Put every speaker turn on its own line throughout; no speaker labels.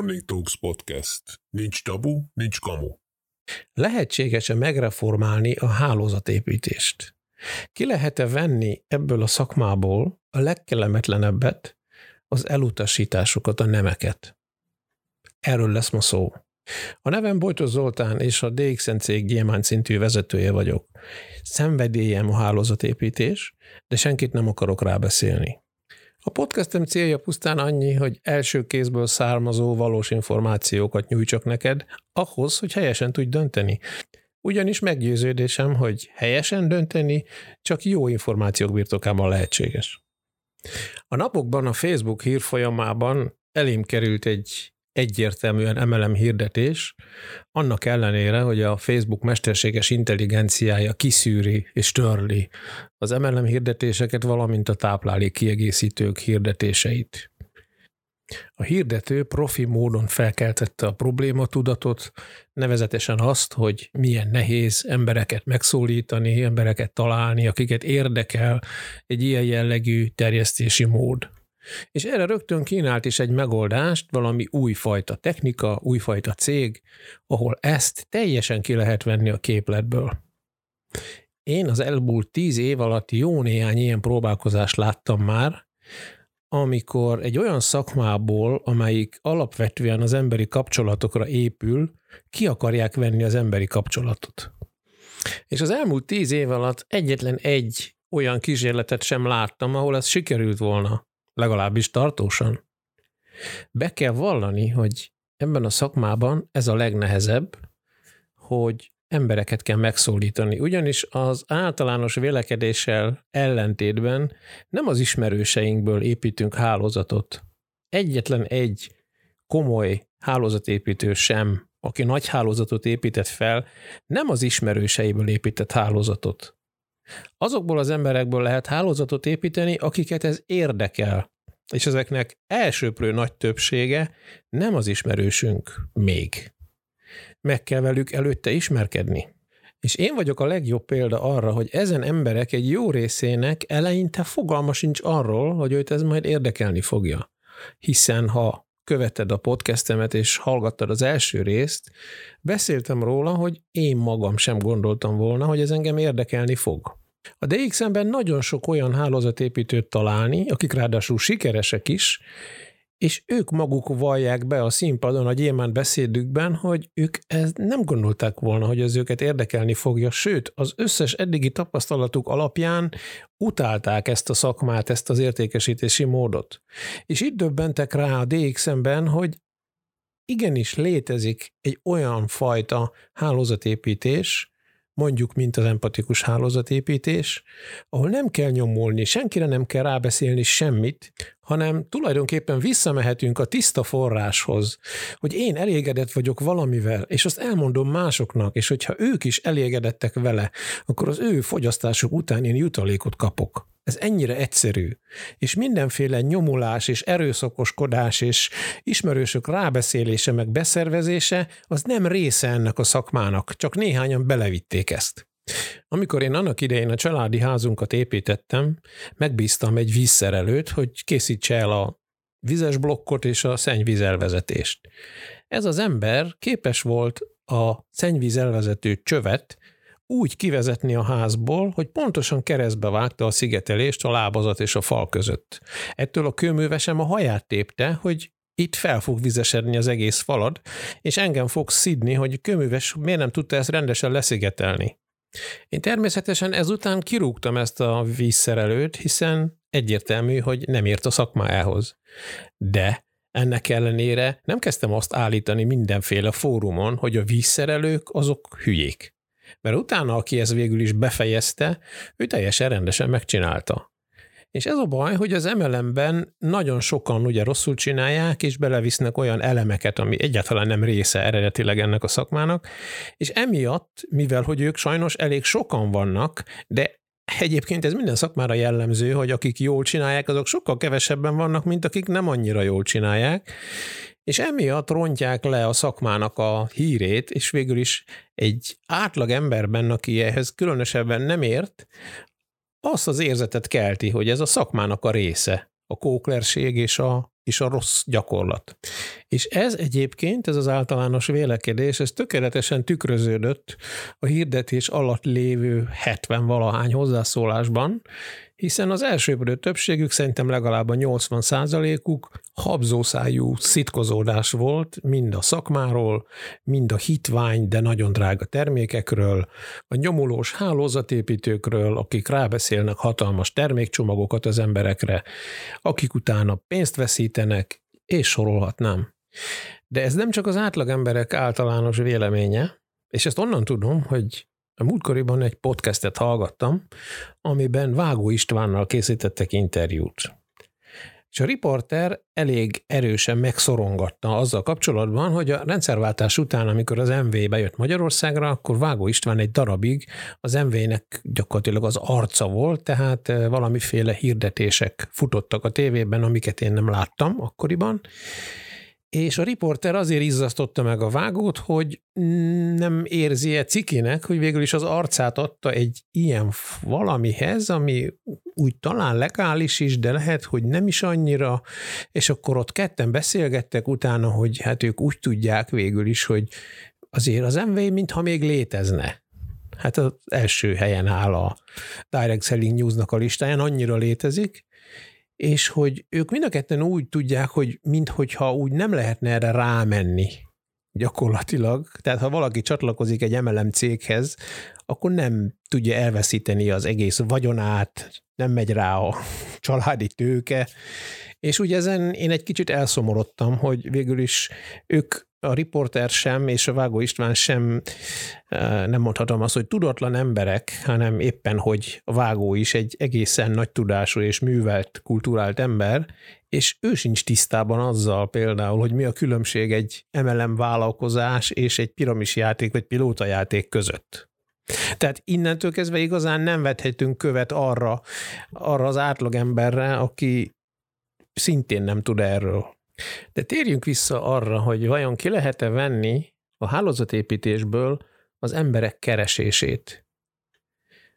Morning Talks Podcast. Nincs tabu, nincs kamu.
Lehetséges-e megreformálni a hálózatépítést? Ki lehet-e venni ebből a szakmából a legkellemetlenebbet, az elutasításokat, a nemeket? Erről lesz ma szó. A nevem Bojtos Zoltán, és a DXN cég gyémánt szintű vezetője vagyok. Szenvedélyem a hálózatépítés, de senkit nem akarok rábeszélni. A podcastem célja pusztán annyi, hogy első kézből származó valós információkat nyújtsak neked, ahhoz, hogy helyesen tudj dönteni. Ugyanis meggyőződésem, hogy helyesen dönteni csak jó információk birtokában lehetséges. A napokban a Facebook hírfolyamában elém került egy egyértelműen MLM hirdetés, annak ellenére, hogy a Facebook mesterséges intelligenciája kiszűri és törli az MLM hirdetéseket, valamint a táplálék kiegészítők hirdetéseit. A hirdető profi módon felkeltette a problématudatot, nevezetesen azt, hogy milyen nehéz embereket megszólítani, embereket találni, akiket érdekel egy ilyen jellegű terjesztési mód. És erre rögtön kínált is egy megoldást, valami újfajta technika, újfajta cég, ahol ezt teljesen ki lehet venni a képletből. Én az elmúlt tíz év alatt jó néhány ilyen próbálkozást láttam már, amikor egy olyan szakmából, amelyik alapvetően az emberi kapcsolatokra épül, ki akarják venni az emberi kapcsolatot. És az elmúlt tíz év alatt egyetlen egy olyan kísérletet sem láttam, ahol ez sikerült volna legalábbis tartósan. Be kell vallani, hogy ebben a szakmában ez a legnehezebb, hogy embereket kell megszólítani, ugyanis az általános vélekedéssel ellentétben nem az ismerőseinkből építünk hálózatot. Egyetlen egy komoly hálózatépítő sem, aki nagy hálózatot épített fel, nem az ismerőseiből épített hálózatot. Azokból az emberekből lehet hálózatot építeni, akiket ez érdekel, és ezeknek elsőprő nagy többsége nem az ismerősünk még. Meg kell velük előtte ismerkedni. És én vagyok a legjobb példa arra, hogy ezen emberek egy jó részének eleinte fogalma sincs arról, hogy őt ez majd érdekelni fogja. Hiszen ha követted a podcastemet és hallgattad az első részt, beszéltem róla, hogy én magam sem gondoltam volna, hogy ez engem érdekelni fog. A DXM-ben nagyon sok olyan hálózatépítőt találni, akik ráadásul sikeresek is, és ők maguk vallják be a színpadon a gyémánt beszédükben, hogy ők ezt nem gondolták volna, hogy az őket érdekelni fogja, sőt, az összes eddigi tapasztalatuk alapján utálták ezt a szakmát, ezt az értékesítési módot. És itt döbbentek rá a DXM-ben, hogy igenis létezik egy olyan fajta hálózatépítés, mondjuk, mint az empatikus hálózatépítés, ahol nem kell nyomulni, senkire nem kell rábeszélni semmit, hanem tulajdonképpen visszamehetünk a tiszta forráshoz, hogy én elégedett vagyok valamivel, és azt elmondom másoknak, és hogyha ők is elégedettek vele, akkor az ő fogyasztásuk után én jutalékot kapok. Ez ennyire egyszerű. És mindenféle nyomulás és erőszakoskodás és ismerősök rábeszélése meg beszervezése az nem része ennek a szakmának, csak néhányan belevitték ezt. Amikor én annak idején a családi házunkat építettem, megbíztam egy vízszerelőt, hogy készítse el a vizes blokkot és a szennyvízelvezetést. Ez az ember képes volt a szennyvízelvezető csövet úgy kivezetni a házból, hogy pontosan keresztbe vágta a szigetelést a lábazat és a fal között. Ettől a kőművesem a haját tépte, hogy itt fel fog vizesedni az egész falad, és engem fog szidni, hogy a kőműves miért nem tudta ezt rendesen leszigetelni. Én természetesen ezután kirúgtam ezt a vízszerelőt, hiszen egyértelmű, hogy nem ért a szakmájához. De ennek ellenére nem kezdtem azt állítani mindenféle fórumon, hogy a vízszerelők azok hülyék. Mert utána, aki ezt végül is befejezte, ő teljesen rendesen megcsinálta. És ez a baj, hogy az MLM-ben nagyon sokan ugye rosszul csinálják, és belevisznek olyan elemeket, ami egyáltalán nem része eredetileg ennek a szakmának, és emiatt, mivel hogy ők sajnos elég sokan vannak, de Egyébként ez minden szakmára jellemző, hogy akik jól csinálják, azok sokkal kevesebben vannak, mint akik nem annyira jól csinálják, és emiatt rontják le a szakmának a hírét, és végül is egy átlag emberben, aki ehhez különösebben nem ért, azt az érzetet kelti, hogy ez a szakmának a része, a kóklerség és a és a rossz gyakorlat. És ez egyébként, ez az általános vélekedés, ez tökéletesen tükröződött a hirdetés alatt lévő 70 valahány hozzászólásban, hiszen az elsőprő többségük szerintem legalább a 80 százalékuk habzószájú szitkozódás volt, mind a szakmáról, mind a hitvány, de nagyon drága termékekről, a nyomulós hálózatépítőkről, akik rábeszélnek hatalmas termékcsomagokat az emberekre, akik utána pénzt veszítenek, és sorolhatnám. De ez nem csak az átlagemberek általános véleménye, és ezt onnan tudom, hogy a múltkoriban egy podcastet hallgattam, amiben Vágó Istvánnal készítettek interjút. És a riporter elég erősen megszorongatta azzal kapcsolatban, hogy a rendszerváltás után, amikor az MV bejött Magyarországra, akkor Vágó István egy darabig az MV-nek gyakorlatilag az arca volt, tehát eh, valamiféle hirdetések futottak a tévében, amiket én nem láttam akkoriban, és a riporter azért izzasztotta meg a vágót, hogy nem érzi -e cikinek, hogy végül is az arcát adta egy ilyen valamihez, ami úgy talán legális is, de lehet, hogy nem is annyira, és akkor ott ketten beszélgettek utána, hogy hát ők úgy tudják végül is, hogy azért az MV mintha még létezne. Hát az első helyen áll a Direct Selling Newsnak a listáján, annyira létezik, és hogy ők mind a ketten úgy tudják, hogy minthogyha úgy nem lehetne erre rámenni gyakorlatilag. Tehát ha valaki csatlakozik egy MLM céghez, akkor nem tudja elveszíteni az egész vagyonát, nem megy rá a családi tőke, és ugye ezen én egy kicsit elszomorodtam, hogy végül is ők a riporter sem, és a Vágó István sem, nem mondhatom azt, hogy tudatlan emberek, hanem éppen, hogy a Vágó is egy egészen nagy tudású és művelt, kulturált ember, és ő sincs tisztában azzal például, hogy mi a különbség egy MLM vállalkozás és egy piramis játék vagy pilótajáték között. Tehát innentől kezdve igazán nem vethetünk követ arra, arra az átlagemberre, aki szintén nem tud erről. De térjünk vissza arra, hogy vajon ki lehet-e venni a hálózatépítésből az emberek keresését.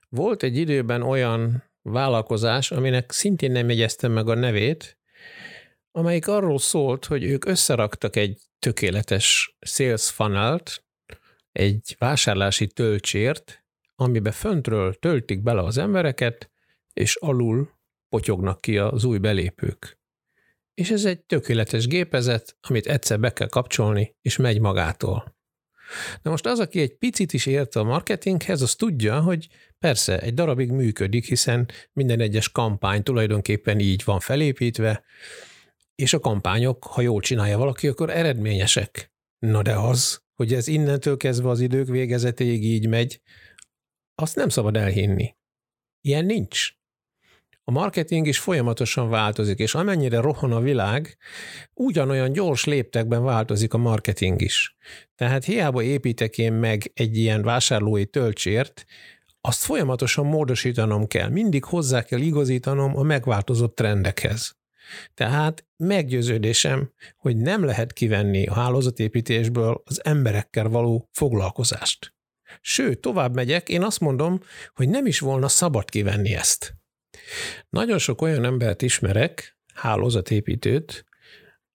Volt egy időben olyan vállalkozás, aminek szintén nem jegyeztem meg a nevét, amelyik arról szólt, hogy ők összeraktak egy tökéletes sales funnelt, egy vásárlási töltsért, amibe föntről töltik bele az embereket, és alul potyognak ki az új belépők és ez egy tökéletes gépezet, amit egyszer be kell kapcsolni, és megy magától. Na most az, aki egy picit is ért a marketinghez, az tudja, hogy persze egy darabig működik, hiszen minden egyes kampány tulajdonképpen így van felépítve, és a kampányok, ha jól csinálja valaki, akkor eredményesek. Na de az, hogy ez innentől kezdve az idők végezetéig így megy, azt nem szabad elhinni. Ilyen nincs. A marketing is folyamatosan változik, és amennyire rohan a világ, ugyanolyan gyors léptekben változik a marketing is. Tehát hiába építek én meg egy ilyen vásárlói töltsért, azt folyamatosan módosítanom kell, mindig hozzá kell igazítanom a megváltozott trendekhez. Tehát meggyőződésem, hogy nem lehet kivenni a hálózatépítésből az emberekkel való foglalkozást. Sőt, tovább megyek, én azt mondom, hogy nem is volna szabad kivenni ezt. Nagyon sok olyan embert ismerek, hálózatépítőt,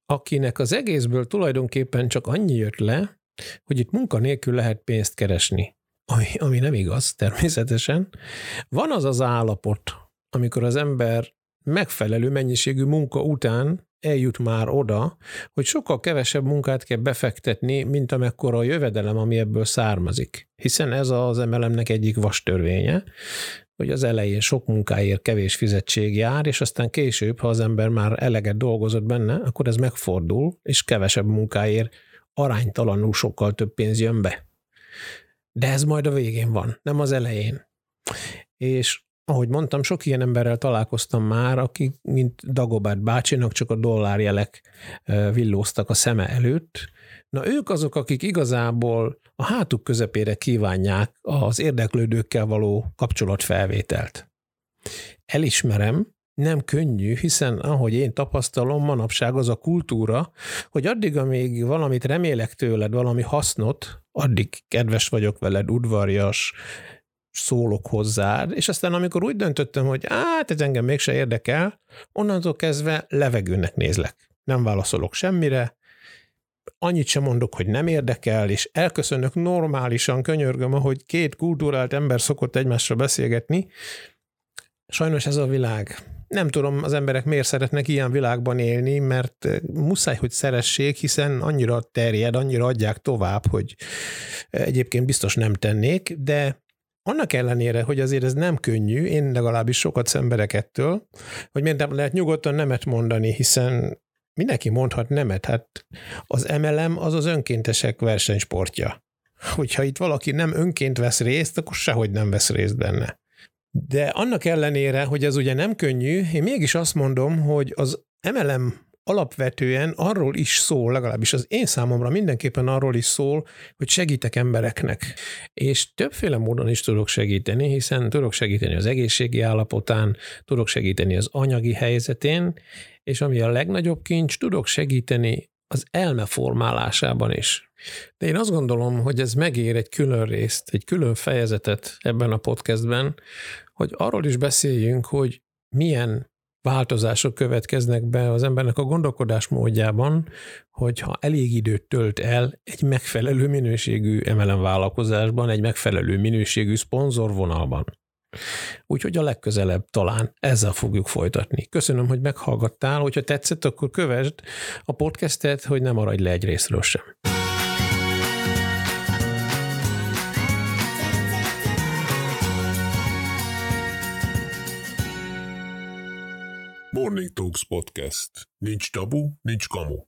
akinek az egészből tulajdonképpen csak annyi jött le, hogy itt munkanélkül lehet pénzt keresni. Ami, ami nem igaz, természetesen. Van az az állapot, amikor az ember megfelelő mennyiségű munka után eljut már oda, hogy sokkal kevesebb munkát kell befektetni, mint amekkora a jövedelem, ami ebből származik. Hiszen ez az emelemnek egyik vastörvénye, hogy az elején sok munkáért kevés fizetség jár, és aztán később, ha az ember már eleget dolgozott benne, akkor ez megfordul, és kevesebb munkáért aránytalanul sokkal több pénz jön be. De ez majd a végén van, nem az elején. És ahogy mondtam, sok ilyen emberrel találkoztam már, akik, mint Dagobert bácsinak csak a dollárjelek villóztak a szeme előtt. Na ők azok, akik igazából a hátuk közepére kívánják az érdeklődőkkel való kapcsolatfelvételt. Elismerem, nem könnyű, hiszen ahogy én tapasztalom, manapság az a kultúra, hogy addig, amíg valamit remélek tőled, valami hasznot, addig kedves vagyok veled, udvarjas, szólok hozzád, és aztán amikor úgy döntöttem, hogy hát ez engem mégse érdekel, onnantól kezdve levegőnek nézlek. nem válaszolok semmire, annyit sem mondok, hogy nem érdekel, és elköszönök normálisan, könyörgöm, ahogy két kultúrált ember szokott egymásra beszélgetni. Sajnos ez a világ. Nem tudom, az emberek miért szeretnek ilyen világban élni, mert muszáj, hogy szeressék, hiszen annyira terjed, annyira adják tovább, hogy egyébként biztos nem tennék, de annak ellenére, hogy azért ez nem könnyű, én legalábbis sokat szenvedek ettől, hogy miért nem lehet nyugodtan nemet mondani, hiszen mindenki mondhat nemet, hát az MLM az az önkéntesek versenysportja. Hogyha itt valaki nem önként vesz részt, akkor sehogy nem vesz részt benne. De annak ellenére, hogy ez ugye nem könnyű, én mégis azt mondom, hogy az MLM alapvetően arról is szól, legalábbis az én számomra mindenképpen arról is szól, hogy segítek embereknek. És többféle módon is tudok segíteni, hiszen tudok segíteni az egészségi állapotán, tudok segíteni az anyagi helyzetén, és ami a legnagyobb kincs, tudok segíteni az elme formálásában is. De én azt gondolom, hogy ez megér egy külön részt, egy külön fejezetet ebben a podcastben, hogy arról is beszéljünk, hogy milyen változások következnek be az embernek a gondolkodás módjában, hogyha elég időt tölt el egy megfelelő minőségű emelem vállalkozásban, egy megfelelő minőségű szponzorvonalban. Úgyhogy a legközelebb talán ezzel fogjuk folytatni. Köszönöm, hogy meghallgattál, hogyha tetszett, akkor kövesd a podcastet, hogy ne maradj le egy részről sem.
Morning Talks Podcast. Nincs tabu, nincs kamu.